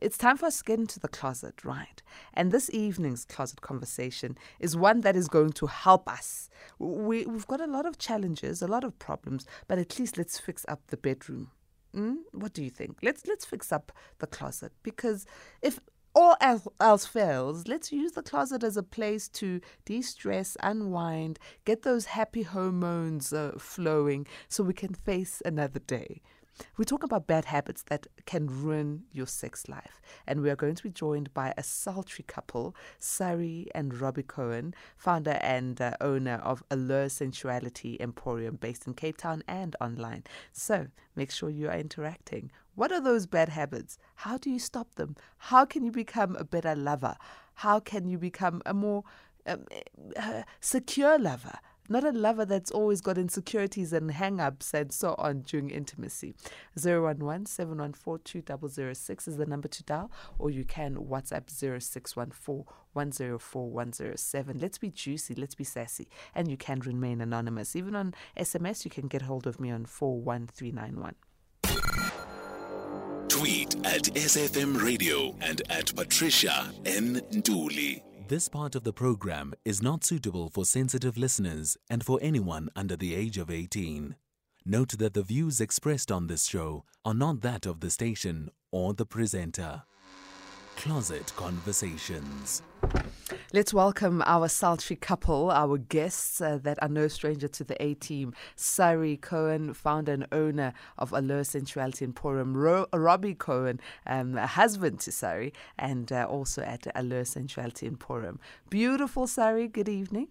It's time for us to get into the closet, right? And this evening's closet conversation is one that is going to help us. We, we've got a lot of challenges, a lot of problems, but at least let's fix up the bedroom. Mm? What do you think? Let's let's fix up the closet because if all else, fails, let's use the closet as a place to de stress, unwind, get those happy hormones uh, flowing so we can face another day. We talk about bad habits that can ruin your sex life. And we are going to be joined by a sultry couple, Sari and Robby Cohen, founder and uh, owner of Allure Sensuality Emporium based in Cape Town and online. So make sure you are interacting. What are those bad habits? How do you stop them? How can you become a better lover? How can you become a more um, uh, secure lover? Not a lover that's always got insecurities and hang ups and so on during intimacy. 011 714 is the number to dial, or you can WhatsApp 0614 104 107. Let's be juicy, let's be sassy, and you can remain anonymous. Even on SMS, you can get hold of me on 41391. Tweet at SFM Radio and at Patricia N. Nduli. This part of the program is not suitable for sensitive listeners and for anyone under the age of 18. Note that the views expressed on this show are not that of the station or the presenter. Closet Conversations. Let's welcome our sultry couple, our guests uh, that are no stranger to the A team. Sari Cohen, founder and owner of Allure Sensuality Emporium. Ro- Robby Cohen, um, husband to Sari, and uh, also at Allure Sensuality Emporium. Beautiful, Sari. Good evening.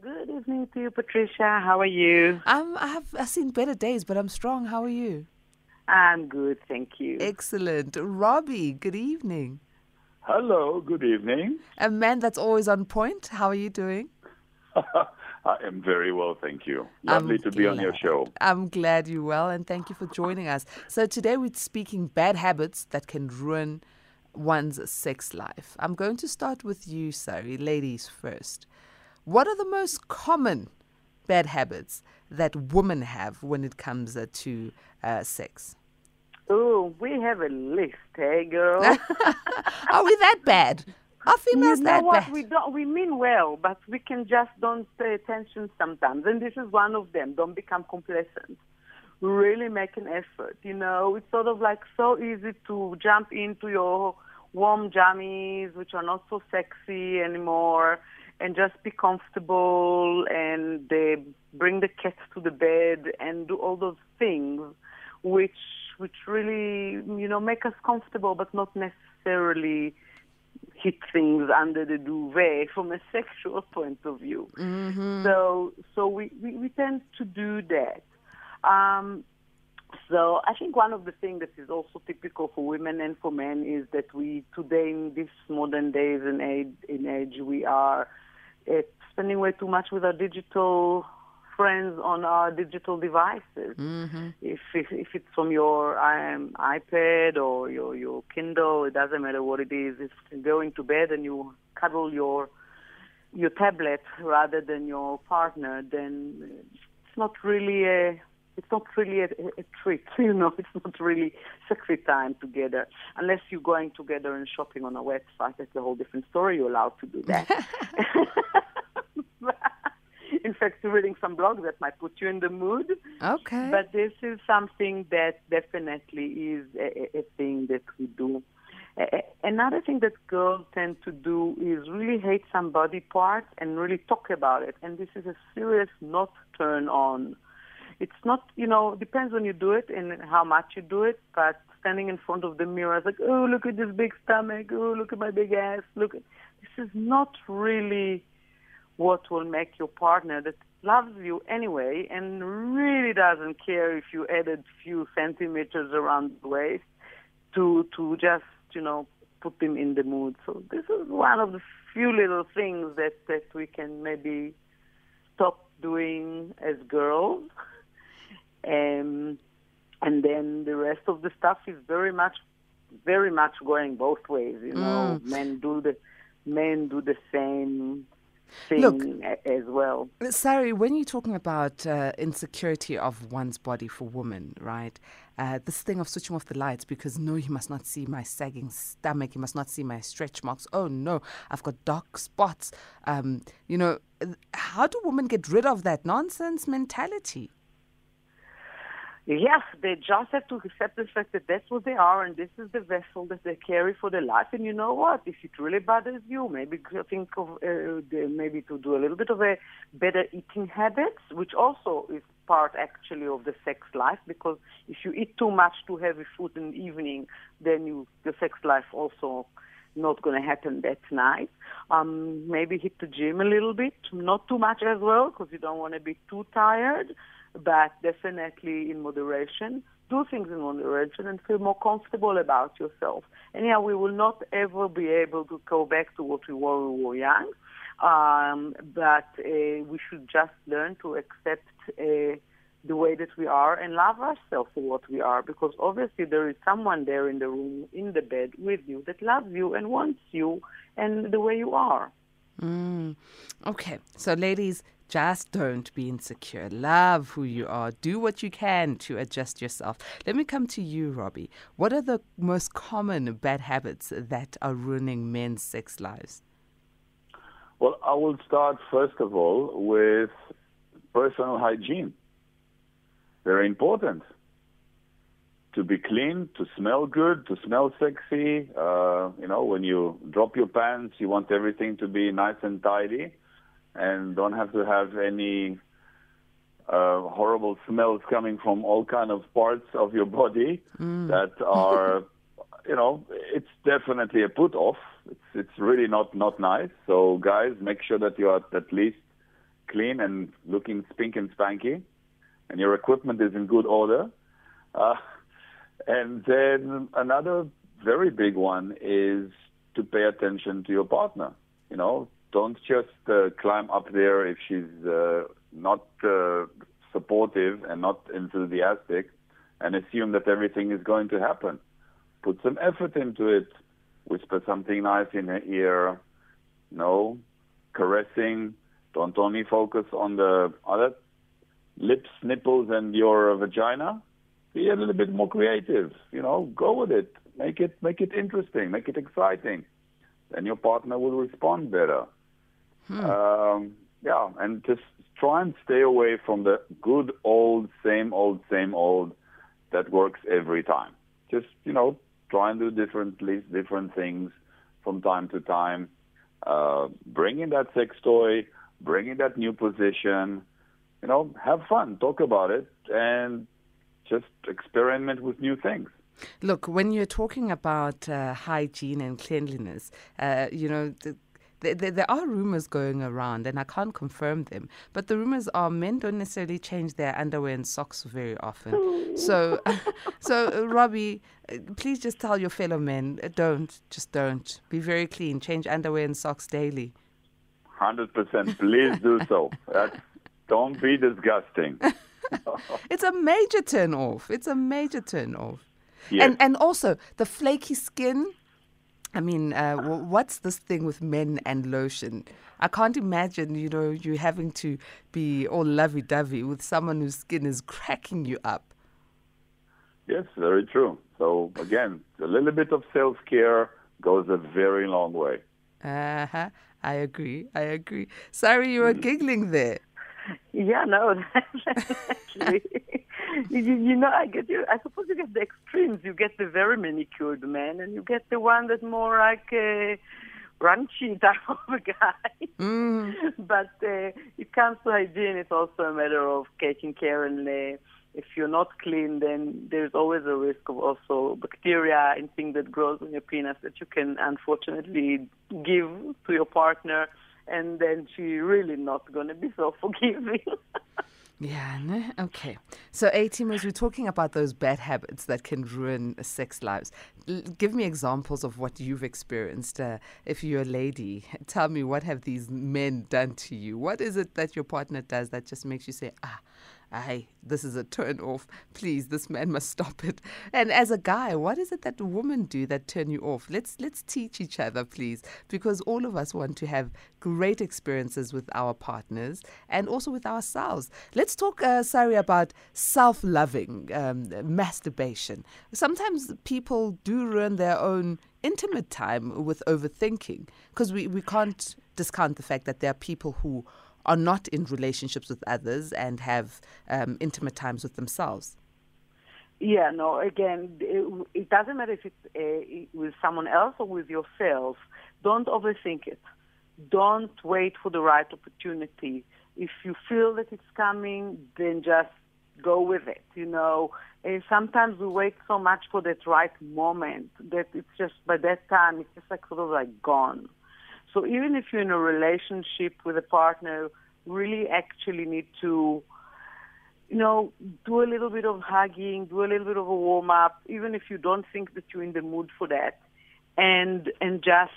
Good evening to you, Patricia. How are you? Um, I have I've seen better days, but I'm strong. How are you? I'm good, thank you. Excellent. Robby, good evening. Hello, good evening. A man that's always on point. How are you doing? I am very well, thank you. Lovely I'm to be on your show. I'm glad you're well, and thank you for joining us. So, today we're speaking bad habits that can ruin one's sex life. I'm going to start with you, Sari, ladies first. What are the most common bad habits that women have when it comes uh, to uh, sex? Oh, we have a list, hey, girl. Are we that bad? Are females you know that what? bad? We don't. We mean well, but we can just don't pay attention sometimes, and this is one of them. Don't become complacent. Really make an effort. You know, it's sort of like so easy to jump into your warm jammies, which are not so sexy anymore, and just be comfortable and they bring the cats to the bed and do all those things, which which really, you know, make us comfortable, but not necessarily hit things under the duvet from a sexual point of view. Mm-hmm. So, so we, we, we tend to do that. Um, so I think one of the things that is also typical for women and for men is that we today in this modern days and age, in age we are uh, spending way too much with our digital friends on our digital devices. Mm-hmm. If, if if it's from your um, iPad or your your Kindle, it doesn't matter what it is. If you go into bed and you cuddle your your tablet rather than your partner, then it's not really a it's not really a, a treat, you know. It's not really sexy time together, unless you're going together and shopping on a website. That's a whole different story. You're allowed to do that. in fact, reading some blogs that might put you in the mood. Okay. But this is something that definitely is a, a thing that we do. A- another thing that girls tend to do is really hate some body part and really talk about it. And this is a serious not turn on. It's not, you know, depends when you do it and how much you do it, but standing in front of the mirror, like, oh, look at this big stomach. Oh, look at my big ass. Look, this is not really what will make your partner that loves you anyway and really doesn't care if you added few centimeters around the waist to to just you know put them in the mood. So this is one of the few little things that that we can maybe stop doing as girls. Um, and then the rest of the stuff is very much very much going both ways, you know. Men do the men do the same Look, as well. Sari, when you're talking about uh, insecurity of one's body for women, right? uh, this thing of switching off the lights because no, he must not see my sagging stomach. He must not see my stretch marks. Oh no, I've got dark spots. Um, you know, how do women get rid of that nonsense mentality? Yes, they just have to accept the fact that that's what they are and this is the vessel that they carry for their life. And you know what? If it really bothers you, maybe think of uh, maybe to do a little bit of a better eating habits, which also is part actually of the sex life. Because if you eat too much too heavy food in the evening, then you the sex life also not going to happen that night. Um, maybe hit the gym a little bit, not too much as well, because you don't want to be too tired but definitely in moderation. Do things in moderation and feel more comfortable about yourself. And yeah, we will not ever be able to go back to what we were when we were young, um, but uh, we should just learn to accept uh, the way that we are and love ourselves for what we are because obviously there is someone there in the room, in the bed with you that loves you and wants you and the way you are. Mm. Okay, so ladies, just don't be insecure. Love who you are. Do what you can to adjust yourself. Let me come to you, Robby. What are the most common bad habits that are ruining men's sex lives? Well, I will start first of all with personal hygiene. Very important. To be clean, to smell good, to smell sexy. Uh, you know, when you drop your pants, you want everything to be nice and tidy and don't have to have any uh, horrible smells coming from all kind of parts of your body mm. that are, you know, it's definitely a put off. It's it's really not not nice. So guys, make sure that you are at least clean and looking spink and spanky, and your equipment is in good order. Uh, and then another very big one is to pay attention to your partner. You know, don't just uh, climb up there if she's uh, not uh, supportive and not enthusiastic and assume that everything is going to happen. Put some effort into it. Whisper something nice in her ear. No, caressing. Don't only focus on the other lips, nipples, and your vagina. Be a little bit more creative. You know, go with it. Make it make it interesting. Make it exciting. Then your partner will respond better. Hmm. Um, yeah, and just try and stay away from the good old, same old, same old that works every time. Just, you know, try and do differently, different things from time to time. Uh, bring in that sex toy, bring in that new position, you know, have fun, talk about it, and just experiment with new things. Look, when you're talking about uh, hygiene and cleanliness, uh, you know, the, there, there, there, are rumors going around, and I can't confirm them. But the rumors are men don't necessarily change their underwear and socks very often. so, so uh, Robby, uh, please just tell your fellow men, uh, don't, just don't. Be very clean. Change underwear and socks daily. Hundred percent. Please do so. That's, don't be disgusting. it's a major turn off. It's a major turn off. Yes. And and also the flaky skin I mean, uh, what's this thing with men and lotion? I can't imagine, you know, you having to be all lovey dovey with someone whose skin is cracking you up. Yes, very true. So, again, a little bit of self care goes a very long way. Uh huh. I agree. I agree. Sari, you were mm. giggling there. Yeah, no, actually, you, you, know, I get you. I suppose you get the extremes. You get the very manicured man, and you get the one that's more like a raunchy type of a guy. Mm. but uh, it comes to hygiene. It's also a matter of taking care and. Uh, if you're not clean, then there's always a risk of also bacteria and things that grows on your penis that you can unfortunately give to your partner and then she really not going to be so forgiving. yeah, no? okay. So, A team, as we're talking about those bad habits that can ruin sex lives, L- give me examples of what you've experienced. Uh, if you're a lady, tell me what have these men done to you? What is it that your partner does that just makes you say, ah, hey, this is a turn off. Please, this man must stop it. And as a guy, what is it that women do that turn you off? Let's let's teach each other, please, because all of us want to have great experiences with our partners and also with ourselves. Let's talk, uh, Sari, about self-loving, um, masturbation. Sometimes people do ruin their own intimate time with overthinking because we, we can't discount the fact that there are people who are not in relationships with others and have um, intimate times with themselves. Yeah, no, again, it, it doesn't matter if it's uh, with someone else or with yourself. Don't overthink it. Don't wait for the right opportunity. If you feel that it's coming, then just go with it. You know, and sometimes we wait so much for that right moment that it's just by that time it's just like sort of like gone. So even if you're in a relationship with a partner, really actually need to, you know, do a little bit of hugging, do a little bit of a warm up, even if you don't think that you're in the mood for that, and and just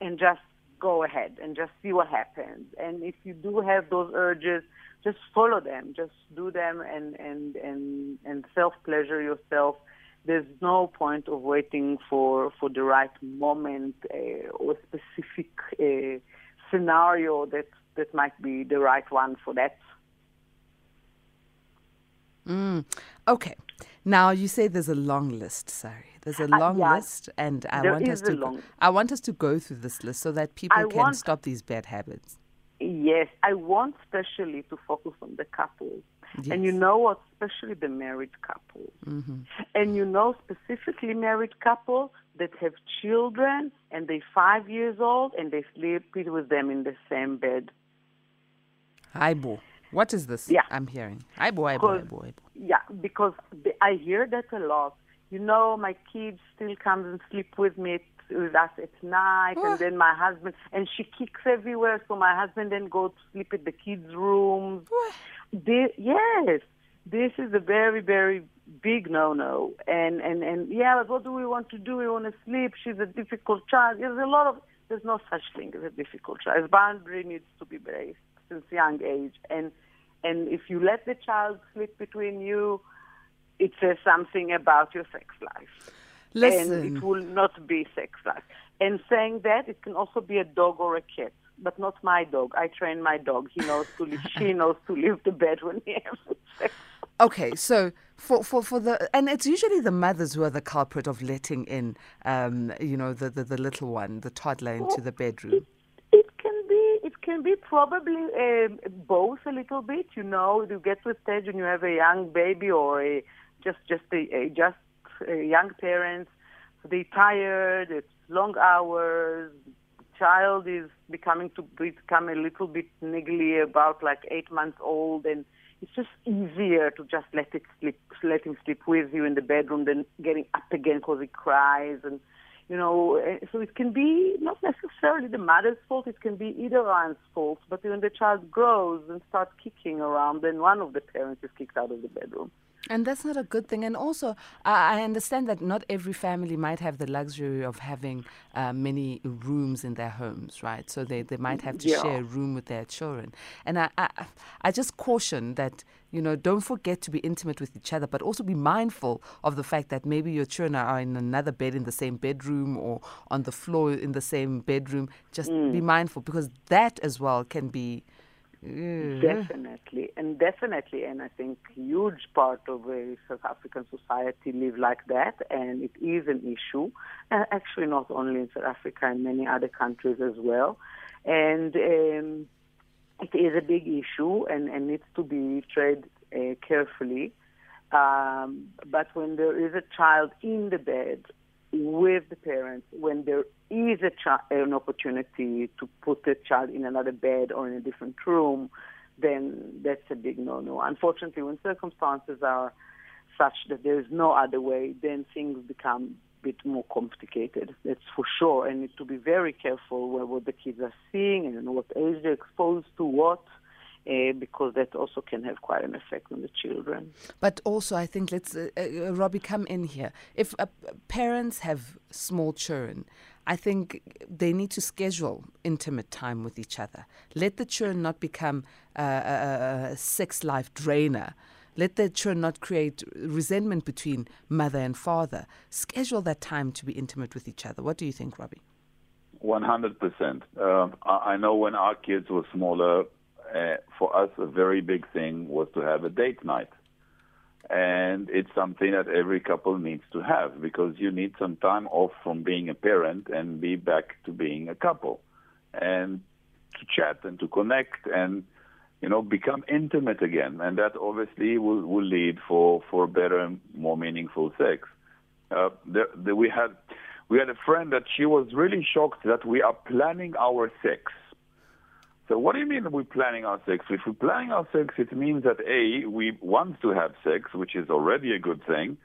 and just go ahead and just see what happens. And if you do have those urges, just follow them, just do them, and and and and self pleasure yourself there's no point of waiting for, for the right moment uh, or specific uh, scenario that, that might be the right one for that. Mm. Okay. Now you say there's a long list. Sorry, there's a uh, long uh, yeah, list, and I want us to. Long... I want us to go through this list so that people I can want... stop these bad habits. Yes, I want especially to focus on the couples. Yes. And you know what, especially the married couple. Mm-hmm. And you know specifically married couple that have children and they're five years old and they sleep with them in the same bed. Aibo. What is this yeah. I'm hearing? Aibo, Aibo, Aibo, Aibo. Yeah, because I hear that a lot. You know, my kids still come and sleep with me with us at night, and then my husband and she kicks everywhere. So my husband then goes to sleep in the kids' rooms. This, yes, this is a very very big no-no. And and and yeah, but what do we want to do? We want to sleep. She's a difficult child. There's a lot of there's no such thing as a difficult child. Boundary needs to be raised since young age, and and if you let the child sleep between you, it says something about your sex life. Listen. And it will not be sex life. And saying that, it can also be a dog or a cat, but not my dog. I train my dog. He knows to leave. she knows to leave the bed when he has sex. Okay, so for, for, for the and it's usually the mothers who are the culprit of letting in, um, you know, the, the, the little one, the toddler, into the bedroom. It, it can be it can be probably uh, both a little bit. You know, you get to a stage when you have a young baby or a just just a, a just uh, young parents, they're tired, it's long hours, child is becoming to become a little bit niggly about like eight months old and it's just easier to just let it sleep, let him sleep with you in the bedroom than getting up again because he cries and you know, eh, so it can be not necessarily the mother's fault, it can be either one's fault, but when the child grows and starts kicking around, then one of the parents is kicked out of the bedroom. And that's not a good thing. And also, I understand that not every family might have the luxury of having uh, many rooms in their homes, right? So they, they might have to yeah. share a room with their children. And I, I, I just caution that, you know, don't forget to be intimate with each other, but also be mindful of the fact that maybe your children are in another bed in the same bedroom or on the floor in the same bedroom. Just mm. be mindful because that as well can be Mm-hmm. Definitely, and definitely, and I think huge part of a South African society live like that, and it is an issue. Uh, actually, not only in South Africa, in many other countries as well, and um, it is a big issue and, and needs to be treated uh, carefully. Um, but when there is a child in the bed with the parents, when there is a ch- an opportunity to put the child in another bed or in a different room, then that's a big no-no. Unfortunately, when circumstances are such that there is no other way, then things become a bit more complicated. That's for sure, and to be very careful what the kids are seeing and what age they're exposed to what, uh, because that also can have quite an effect on the children. But also, I think let's uh, uh, Robby come in here. If uh, parents have small children, I think they need to schedule intimate time with each other. Let the children not become a, a sex life drainer. Let the children not create resentment between mother and father. Schedule that time to be intimate with each other. What do you think, Robby? 100%. Uh, I know when our kids were smaller, uh, for us, a very big thing was to have a date night. And it's something that every couple needs to have because you need some time off from being a parent and be back to being a couple and to chat and to connect and, you know, become intimate again. And that obviously will, will lead for, for better and more meaningful sex. Uh, there, there we had we had a friend that she was really shocked that we are planning our sex. So what do you mean we're planning our sex? If we're planning our sex, it means that A, we want to have sex, which is already a good thing.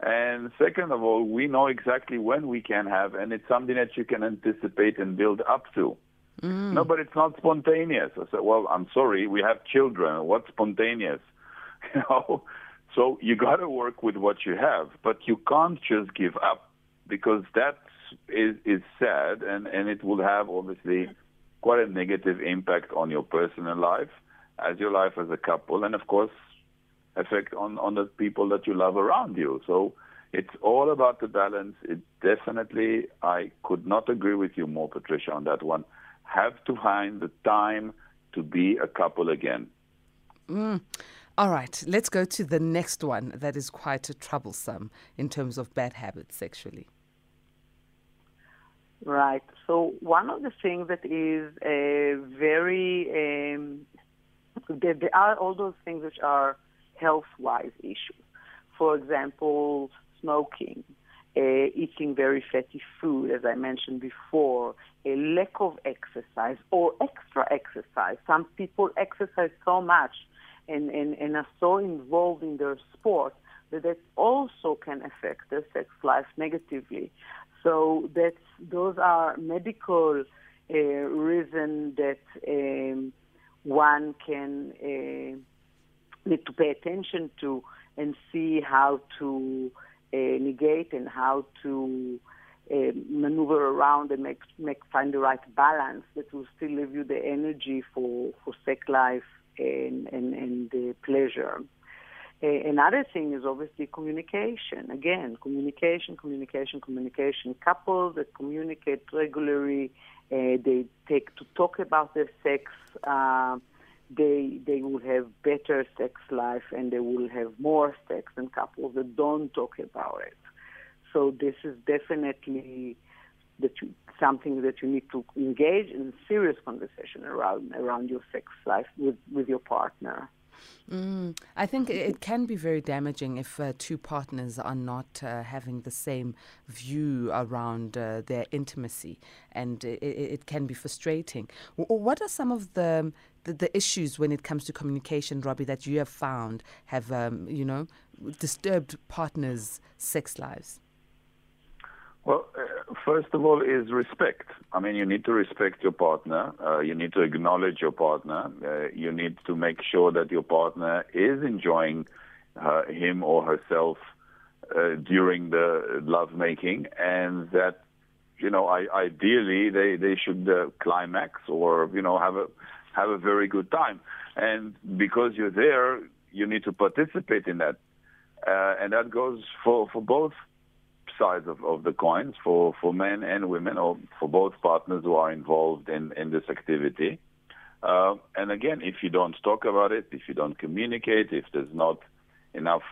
And second of all, we know exactly when we can have, and it's something that you can anticipate and build up to. Mm. No, but it's not spontaneous. I said, well, I'm sorry, we have children. What's spontaneous? You know? So you got to work with what you have, but you can't just give up because that is, is sad and, and it will have obviously quite a negative impact on your personal life, as your life as a couple, and of course, effect on, on the people that you love around you. So it's all about the balance. It definitely, I could not agree with you more, Patricia, on that one. Have to find the time to be a couple again. Mm. All right, let's go to the next one that is quite troublesome in terms of bad habits sexually. Right. So one of the things that is a very um, there, there are all those things which are health-wise issues. For example, smoking, uh, eating very fatty food, as I mentioned before, a lack of exercise or extra exercise. Some people exercise so much and, and, and are so involved in their sport that that also can affect their sex life negatively. So that's those are medical uh, reasons that um, one can uh, need to pay attention to and see how to uh, negate and how to uh, maneuver around and make make find the right balance that will still leave you the energy for for sex life and and, and the pleasure. Another thing is obviously communication. Again, communication, communication, communication. Couples that communicate regularly, uh, they take to talk about their sex. Uh, they they will have better sex life and they will have more sex than couples that don't talk about it. So this is definitely that you, something that you need to engage in serious conversation around around your sex life with with your partner. Mm, I think it can be very damaging if uh, two partners are not uh, having the same view around uh, their intimacy, and it, it, can be frustrating. what are some of the, the, the issues when it comes to communication, Robby, that you have found have um, you know disturbed partners' sex lives? Well, uh, first of all, is respect. I mean, you need to respect your partner. Uh, you need to acknowledge your partner. Uh, you need to make sure that your partner is enjoying uh, him or herself uh, during the lovemaking, and that you know, I, ideally they they should uh, climax or you know have a have a very good time. And because you're there, you need to participate in that, and that goes for for both sides of, of the coins for, for men and women, or for both partners who are involved in, in this activity. Uh, and again, if you don't talk about it, if you don't communicate, if there's not enough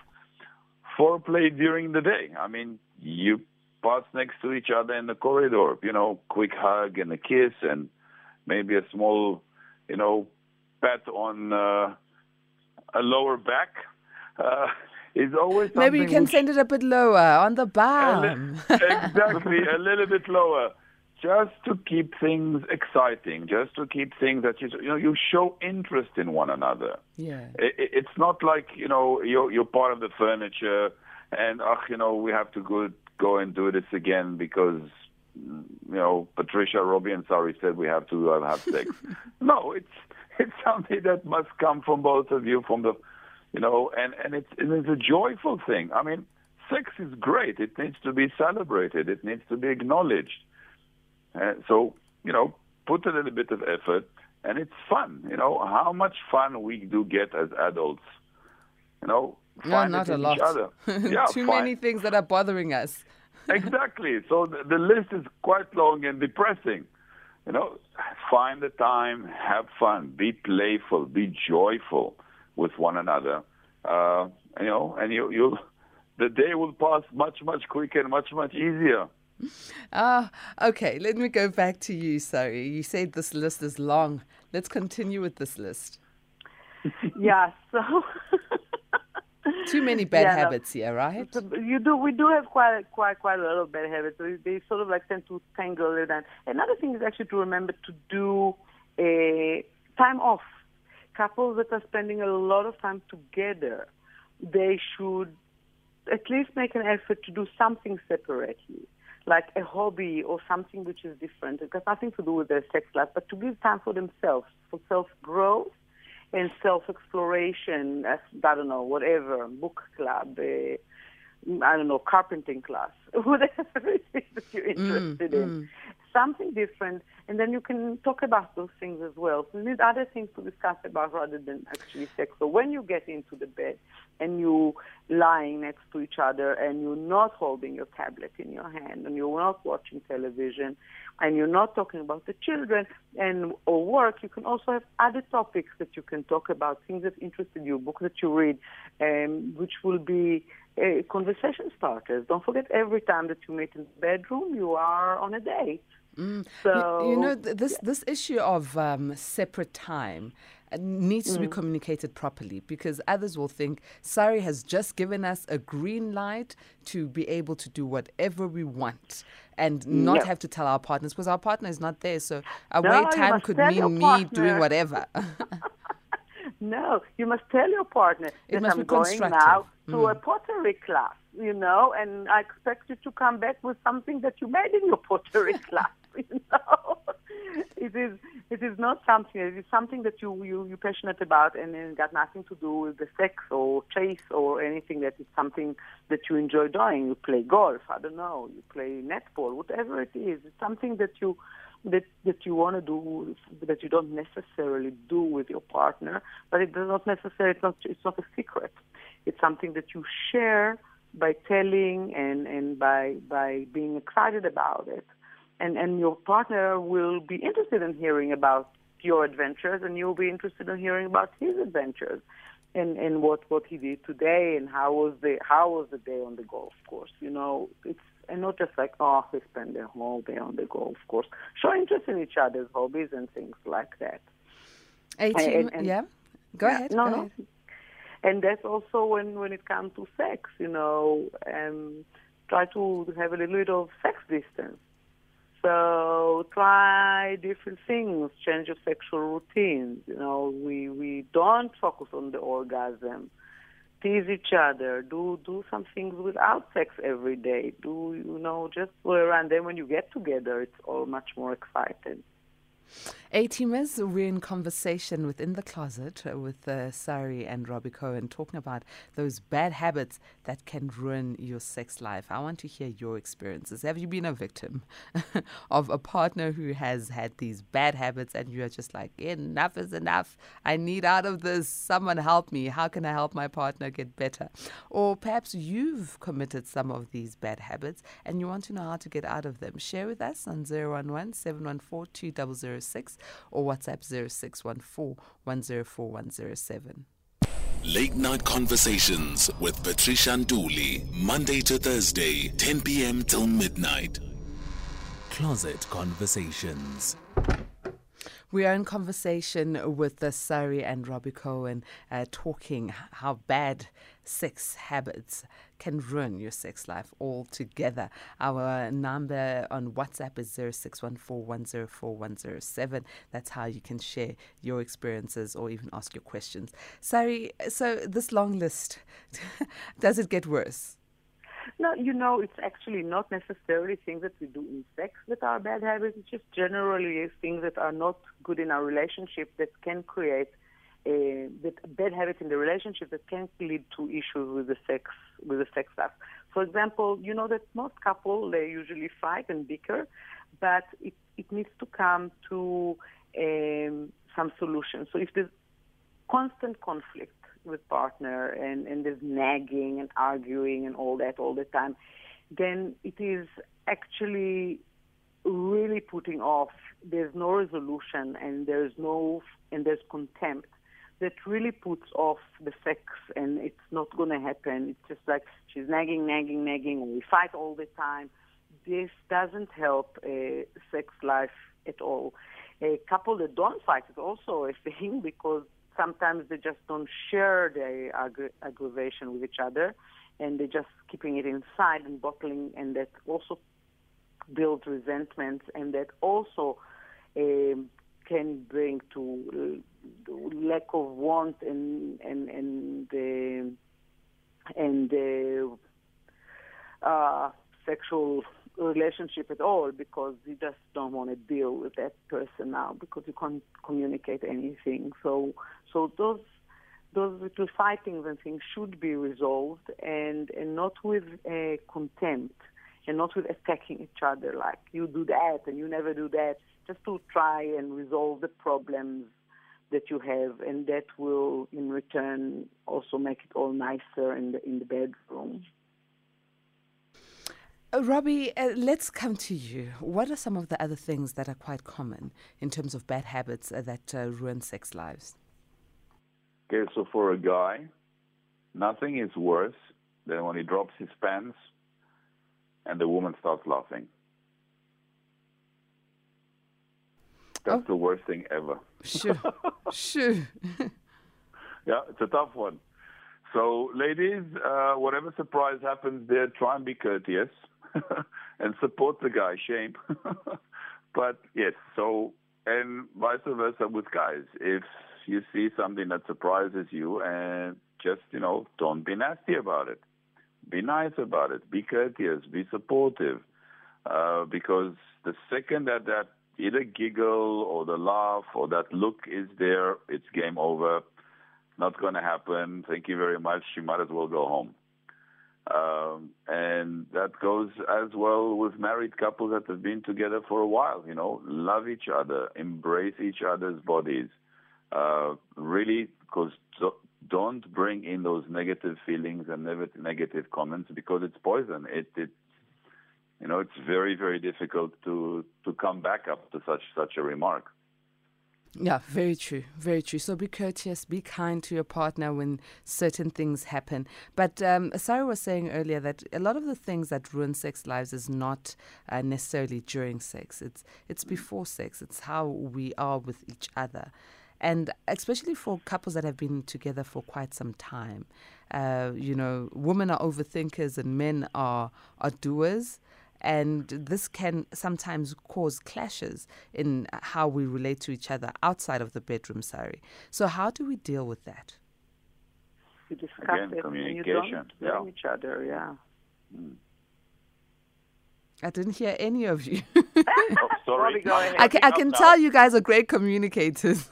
foreplay during the day, I mean, you pass next to each other in the corridor, you know, quick hug and a kiss and maybe a small, you know, pat on uh, a lower back. Uh, is always maybe you can send it a bit lower on the bum. exactly, a little bit lower, just to keep things exciting, just to keep things that you you know you show interest in one another. Yeah, it, it's not like you know you're you're part of the furniture, and ach, you know we have to go go and do this again because you know Patricia Robby and Sari said we have to uh, have sex. no, it's it's something that must come from both of you, from the, you know, and and it's it's a joyful thing. I mean, sex is great. It needs to be celebrated. It needs to be acknowledged. Uh, so you know, put a little bit of effort, and it's fun. You know, how much fun we do get as adults. You know, no, not a lot. yeah, Too many things that are bothering us. exactly. So the, the list is quite long and depressing. You know, find the time, have fun, be playful, be joyful with one another. Uh, you know, and you you the day will pass much much quicker and much much easier. Ah, uh, okay. Let me go back to you. Sari, you said this list is long. Let's continue with this list. yeah. So. Too many bad yeah, habits no. here, right? You do. We do have quite, quite, quite a lot of bad habits. So they sort of like tend to tangle it. And another thing is actually to remember to do a time off. Couples that are spending a lot of time together, they should at least make an effort to do something separately, like a hobby or something which is different. It has nothing to do with their sex life, but to give time for themselves, for self growth and self-exploration, I don't know, whatever, book club, uh, I don't know, carpenting class, whatever it is that you're mm, interested mm, in. Mm. Something different, and then you can talk about those things as well. So there's other things to discuss about rather than actually sex. So when you get into the bed and you're lying next to each other and you're not holding your tablet in your hand and you're not watching television and you're not talking about the children and or work, you can also have other topics that you can talk about, things that interested you, books that you read, um, which will be uh, conversation starters. Don't forget, every time that you meet in the bedroom, you are on a date. Mm. So you, know this yeah. this issue of um, separate time uh, needs mm. to be mm. communicated properly because others will think Sari has just given us a green light to be able to do whatever we want and not have to tell our partners because our partner is not there. So away no, time could mean me doing whatever. no, you must tell your partner it that I'm going now to mm. a pottery class, you know, and I expect you to come back with something that you made in your pottery class. you know, it is it is not something. It is something that you you you're passionate about, and it got nothing to do with the sex or chase or anything. That is something that you enjoy doing. You play golf. I don't know. You play netball. Whatever it is, it's something that you that that you want to do that you don't necessarily do with your partner, but it does not necessarily. It's not. It's not a secret. It's something that you share by telling and and by by being excited about it and, and your partner will be interested in hearing about your adventures and you'll be interested in hearing about his adventures and, and what, what he did today and how was the how was the day on the golf course. You know, it's and not just like, oh, we spend the whole day on the golf course. Show interest in each other's hobbies and things like that. 18, and, and, yeah. Go ahead. No, go no. Ahead. And that's also when, when it comes to sex, you know, um, try to have a little bit of sex distance so try different things, change your sexual routines. You know, we we don't focus on the orgasm. Tease each other. Do do some things without sex every day. Do you know just play around. Then when you get together, it's all much more exciting. A-teamers, we're in conversation within the closet with uh, Sari and Robby Cohen talking about those bad habits that can ruin your sex life. I want to hear your experiences. Have you been a victim of a partner who has had these bad habits and you are just like, enough is enough. I need out of this. Someone help me. How can I help my partner get better? Or perhaps you've committed some of these bad habits and you want to know how to get out of them. Share with us on 011 714 2006 or WhatsApp 0614 104 107. Late Night Conversations with Patricia Nduli, Monday to Thursday, 10 p.m. till midnight. Closet Conversations. We are in conversation with the Sari and Robby Cohen, uh, talking how bad sex habits can ruin your sex life altogether. Our number on WhatsApp is 0614104107. That's how you can share your experiences or even ask your questions. Sari, so this long list, does it get worse? No, you know, it's actually not necessarily things that we do in sex that are bad habits. It's just generally things that are not good in our relationship that can create uh, that bad habits in the relationship that can lead to issues with the sex with the sex life. For example, you know that most couples they usually fight and bicker, but it it needs to come to um, some solution. So if there's constant conflict with partner and, and there's nagging and arguing and all that all the time, then it is actually really putting off. There's no resolution and there's no and there's contempt that really puts off the sex and it's not going to happen. It's just like she's nagging, nagging, nagging, and we fight all the time. This doesn't help a sex life at all. A couple that don't fight is also a thing because sometimes they just don't share their aggra- aggravation with each other and they're just keeping it inside and bottling and that also builds resentment and that also um, can bring to lack of want and and and uh, and uh, uh, sexual relationship at all because you just don't want to deal with that person now because you can't communicate anything. So so those those little fightings and things should be resolved and and not with uh, contempt and not with attacking each other like you do that and you never do that. Just to try and resolve the problems that you have, and that will, in return, also make it all nicer in the in the bedroom. Uh, Robby, uh, let's come to you. What are some of the other things that are quite common in terms of bad habits uh, that uh, ruin sex lives? Okay, so for a guy, nothing is worse than when he drops his pants and the woman starts laughing. That's oh. the worst thing ever. Sure. sure. yeah, it's a tough one. So, ladies, uh, whatever surprise happens there, try and be courteous and support the guy. Shame. but yes, so, and vice versa with guys. If you see something that surprises you and just, you know, don't be nasty about it. Be nice about it. Be courteous. Be supportive. Uh, because the second that that either giggle or the laugh or that look is there, it's game over. Not going to happen. Thank you very much. You might as well go home. Um, and that goes as well with married couples that have been together for a while. You know, love each other, embrace each other's bodies. Uh, really, because don't bring in those negative feelings and negative comments because it's poison. It, it you know, it's very, very difficult to, to come back up to such, such a remark. Yeah, very true. Very true. So be courteous, be kind to your partner when certain things happen. But um, Sarah was saying earlier that a lot of the things that ruin sex lives is not uh, necessarily during sex. It's it's before sex. It's how we are with each other, and especially for couples that have been together for quite some time. Uh, you know, women are overthinkers and men are are doers and this can sometimes cause clashes in how we relate to each other outside of the bedroom, sorry. So, how do we deal with that? You discuss Again, it communication. you don't yeah. each other, yeah. Mm. I didn't hear any of you. oh, sorry. I can, I can tell you guys are great communicators.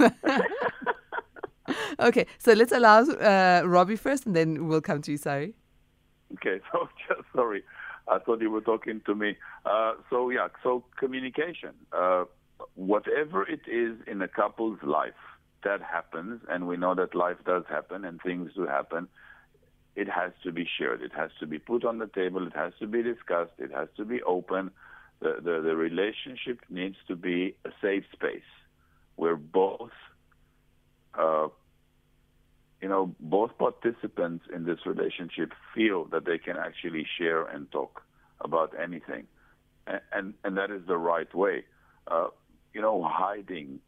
okay, so let's allow uh, Robby first and then we'll come to you. Sorry. Okay, so just sorry. I thought you were talking to me. Uh, so yeah, so communication. Uh, whatever it is in a couple's life that happens, and we know that life does happen and things do happen. It has to be shared. It has to be put on the table. It has to be discussed. It has to be open. The, the, the relationship needs to be a safe space where both uh, you know, both participants in this relationship feel that they can actually share and talk about anything, and and, and that is the right way. Uh, you know, hiding,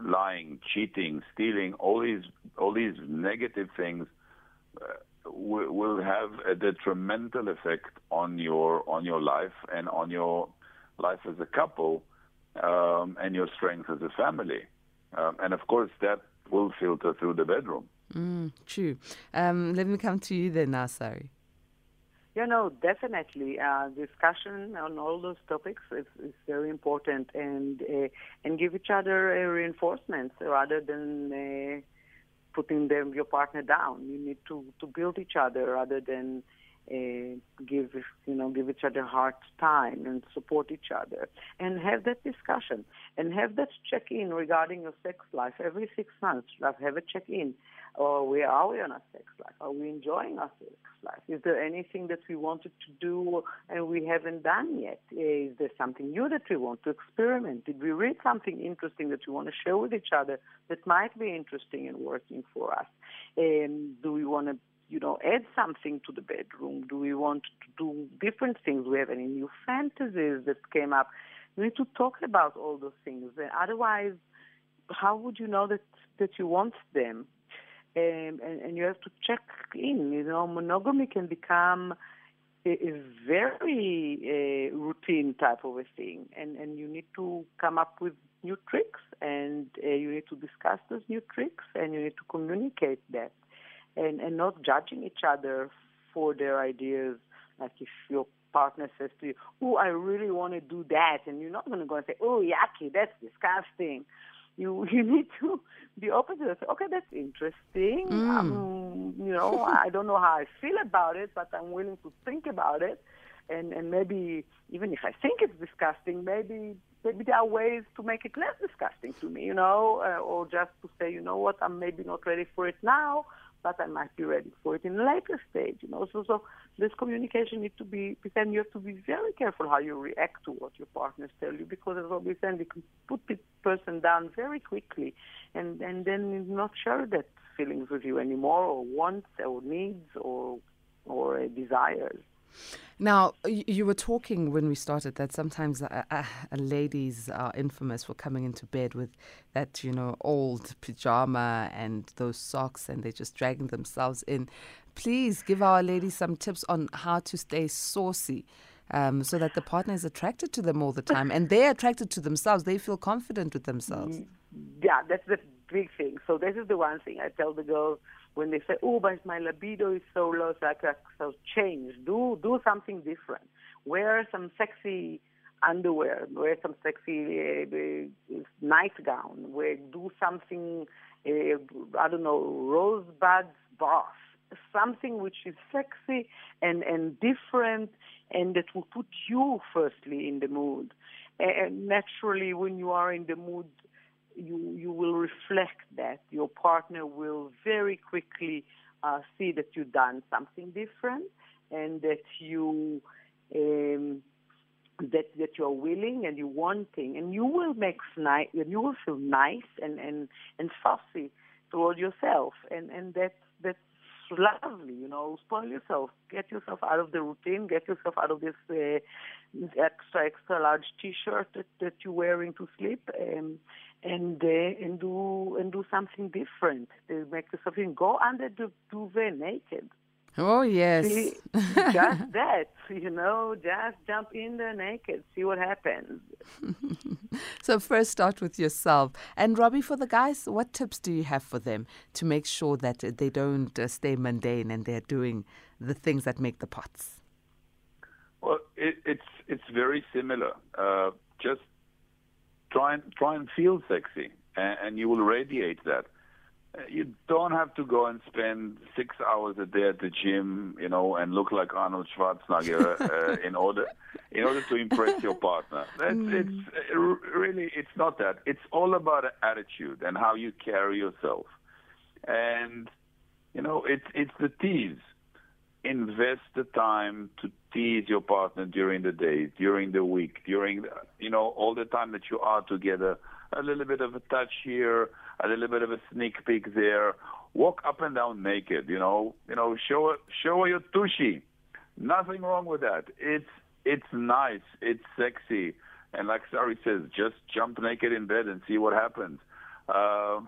lying, cheating, stealing, all these all these negative things uh, will, will have a detrimental effect on your on your life and on your life as a couple um, and your strength as a family. Um, and of course, that will filter through the bedroom. Mm, true. Um, let me come to you then now, Sari. you know, definitely, uh, discussion on all those topics is, is very important, and uh, and give each other uh, reinforcements rather than uh, putting them your partner down. You need to to build each other rather than give you know give each other hard time and support each other and have that discussion and have that check in regarding your sex life every six months. Have a check in. Or where are we on our sex life? Are we enjoying our sex life? Is there anything that we wanted to do and we haven't done yet? Is there something new that we want to experiment? Did we read something interesting that we want to share with each other that might be interesting and working for us? Um, do we want to you know, add something to the bedroom? Do we want to do different things? Do we have any new fantasies that came up? We need to talk about all those things. Otherwise, how would you know that that you want them? Um, and, and you have to check in. You know, monogamy can become a, a very uh, routine type of a thing, and and you need to come up with new tricks, and uh, you need to discuss those new tricks, and you need to communicate that and, and not judging each other for their ideas. Like if your partner says to you, "Oh, I really want to do that," and you're not going to go and say, "Oh, yucky, that's disgusting." You you need to be open to it. Okay, that's interesting. Mm. Um, you know, I don't know how I feel about it, but I'm willing to think about it. And and maybe even if I think it's disgusting, maybe maybe there are ways to make it less disgusting to me. You know, uh, or just to say, you know what, I'm maybe not ready for it now but I might be ready for it in a later stage. You know, so so this communication need to be. Then you have to be very careful how you react to what your partners tell you, because as Robby said, you can put the person down very quickly, and and then not share that feelings with you anymore, or wants, or needs, or or desires. Now, you were talking when we started that sometimes uh, uh, ladies are infamous for coming into bed with that, you know, old pajama and those socks and they're just dragging themselves in. Please give our ladies some tips on how to stay saucy. Um, so that the partner is attracted to them all the time and they're attracted to themselves. They feel confident with themselves. Yeah, that's the big thing. So, this is the one thing I tell the girls when they say, "Oh, but my libido is so low, so I so change. Do do something different. Wear some sexy underwear. Wear some sexy uh, nightgown. Wear do something. Uh, I don't know, rosebud bath. Something which is sexy and and different, and that will put you firstly in the mood. And naturally, when you are in the mood you you will reflect that. Your partner will very quickly uh, see that you've done something different and that you um, that that you are willing and you're wanting, and you will make nice, and you will feel nice and and and fussy toward yourself, and and that's that's lovely. You know, spoil yourself, get yourself out of the routine, get yourself out of this uh, extra extra large T-shirt that that you're wearing to sleep. Um, and uh, and do and do something different. They make something go under the duvet naked. Oh yes, see, just that, you know, just jump in there naked, see what happens. so first, start with yourself. And Robby, for the guys, what tips do you have for them to make sure that they don't uh, stay mundane and they're doing the things that make the pots? Well, it, it's it's very similar. Uh, just try and try and feel sexy, and, and you will radiate that. You don't have to go and spend six hours a day at the gym, you know, and look like Arnold Schwarzenegger uh, in order in order to impress your partner. That's, mm. It's uh, really it's not that. It's all about attitude and how you carry yourself, and you know, it's it's the tease. Invest the time to tease your partner during the day, during the week, during the, you know all the time that you are together. A little bit of a touch here, a little bit of a sneak peek there. Walk up and down naked. You know, you know, show show your tushy. Nothing wrong with that. It's it's nice. It's sexy. And like Sari says, just jump naked in bed and see what happens. Uh,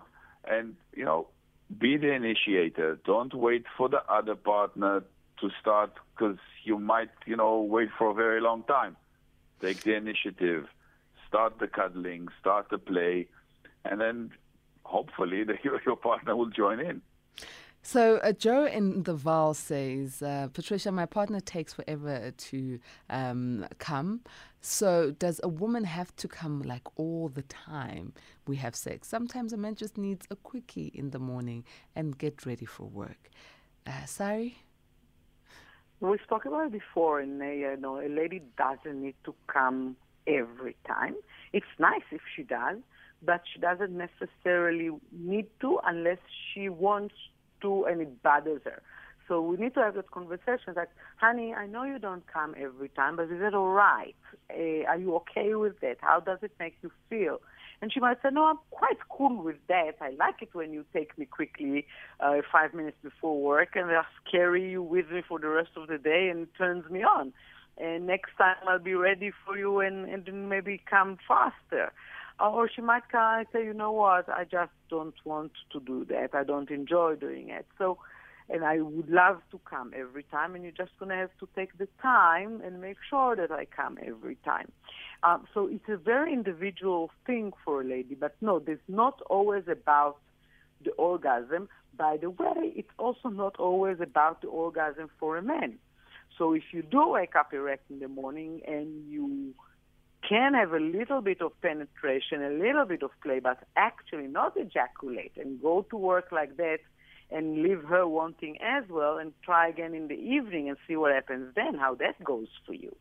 and you know, be the initiator. Don't wait for the other partner to start because you might, you know, wait for a very long time. Take the initiative, start the cuddling, start the play, and then hopefully the, your, your partner will join in. So uh, Joe in the Vaal says, uh, Patricia, my partner takes forever to um, come. So does a woman have to come like all the time we have sex? Sometimes a man just needs a quickie in the morning and get ready for work. Uh, Sari. We've talked about it before, and uh, you know, a lady doesn't need to come every time. It's nice if she does, but she doesn't necessarily need to unless she wants to and it bothers her. So we need to have those conversations like, honey, I know you don't come every time, but is it all right? Uh, are you okay with that? How does it make you feel? And she might say, no, I'm quite cool with that. I like it when you take me quickly uh, five minutes before work and just carry you with me for the rest of the day and it turns me on. And next time I'll be ready for you and, and maybe come faster. Or she might come and say, you know what, I just don't want to do that. I don't enjoy doing it. So, and I would love to come every time, and you're just going to have to take the time and make sure that I come every time. Um, so it's a very individual thing for a lady, but no, there's not always about the orgasm. By the way, it's also not always about the orgasm for a man. So if you do wake up erect in the morning and you can have a little bit of penetration, a little bit of play, but actually not ejaculate and go to work like that and leave her wanting as well and try again in the evening and see what happens then, how that goes for you.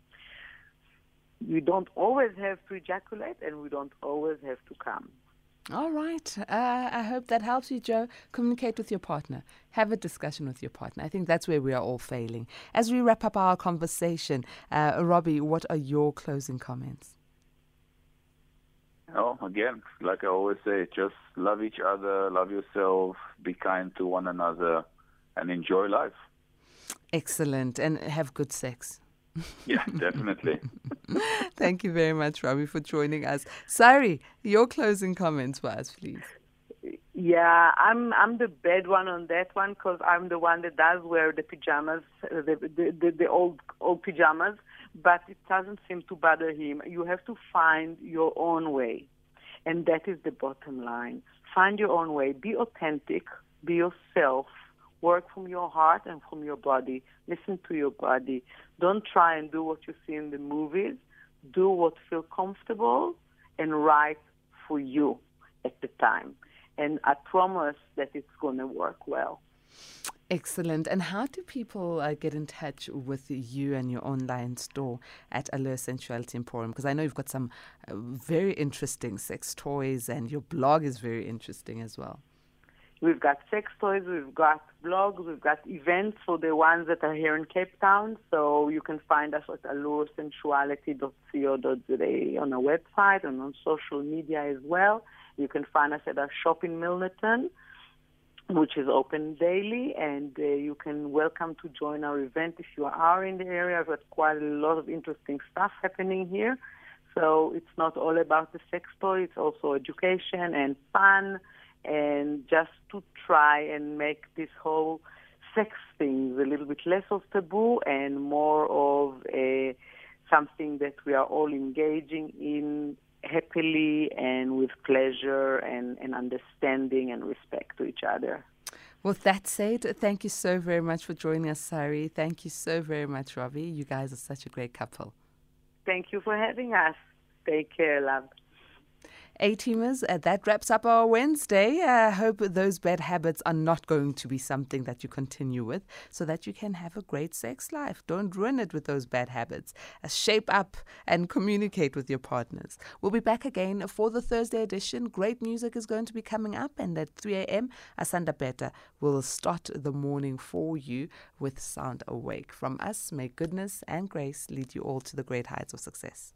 We don't always have to ejaculate and we don't always have to come. All right. Uh, I hope that helps you, Joe. Communicate with your partner. Have a discussion with your partner. I think that's where we are all failing. As we wrap up our conversation, uh, Robby, what are your closing comments? Oh, again, like I always say, just love each other, love yourself, be kind to one another, and enjoy life. Excellent. And have good sex. Yeah, definitely. Thank you very much, Robby, for joining us. Sari, your closing comments for us, please. Yeah, I'm I'm the bad one on that one because I'm the one that does wear the pajamas, uh, the the, the, the old old pajamas, but it doesn't seem to bother him. You have to find your own way, and that is the bottom line. Find your own way. Be authentic. Be yourself. Work from your heart and from your body. Listen to your body. Don't try and do what you see in the movies. Do what feels comfortable and right for you at the time and I promise that it's going to work well. Excellent. And how do people uh, get in touch with you and your online store at Allure Sensuality Emporium? Because I know you've got some uh, very interesting sex toys, and your blog is very interesting as well. We've got sex toys, we've got blogs, we've got events for the ones that are here in Cape Town. So you can find us at alluresensuality.co.za on our website and on social media as well. You can find us at our shop in Milnerton, which is open daily, and uh, you can welcome to join our event if you are in the area. Got quite a lot of interesting stuff happening here. So it's not all about the sex toy, it's also education and fun and just to try and make this whole sex thing a little bit less of taboo and more of a something that we are all engaging in happily and with pleasure and, and understanding and respect to each other. With that said, thank you so very much for joining us, Sari. Thank you so very much, Robby. You guys are such a great couple. Thank you for having us. Take care, love. A teamers, uh, that wraps up our Wednesday. I hope those bad habits are not going to be something that you continue with so that you can have a great sex life. Don't ruin it with those bad habits. Uh, shape up and communicate with your partners. We'll be back again for the Thursday edition. Great music is going to be coming up, and at 3 a.m., Asanda Beta will start the morning for you with Sound Awake. From us, may goodness and grace lead you all to the great heights of success.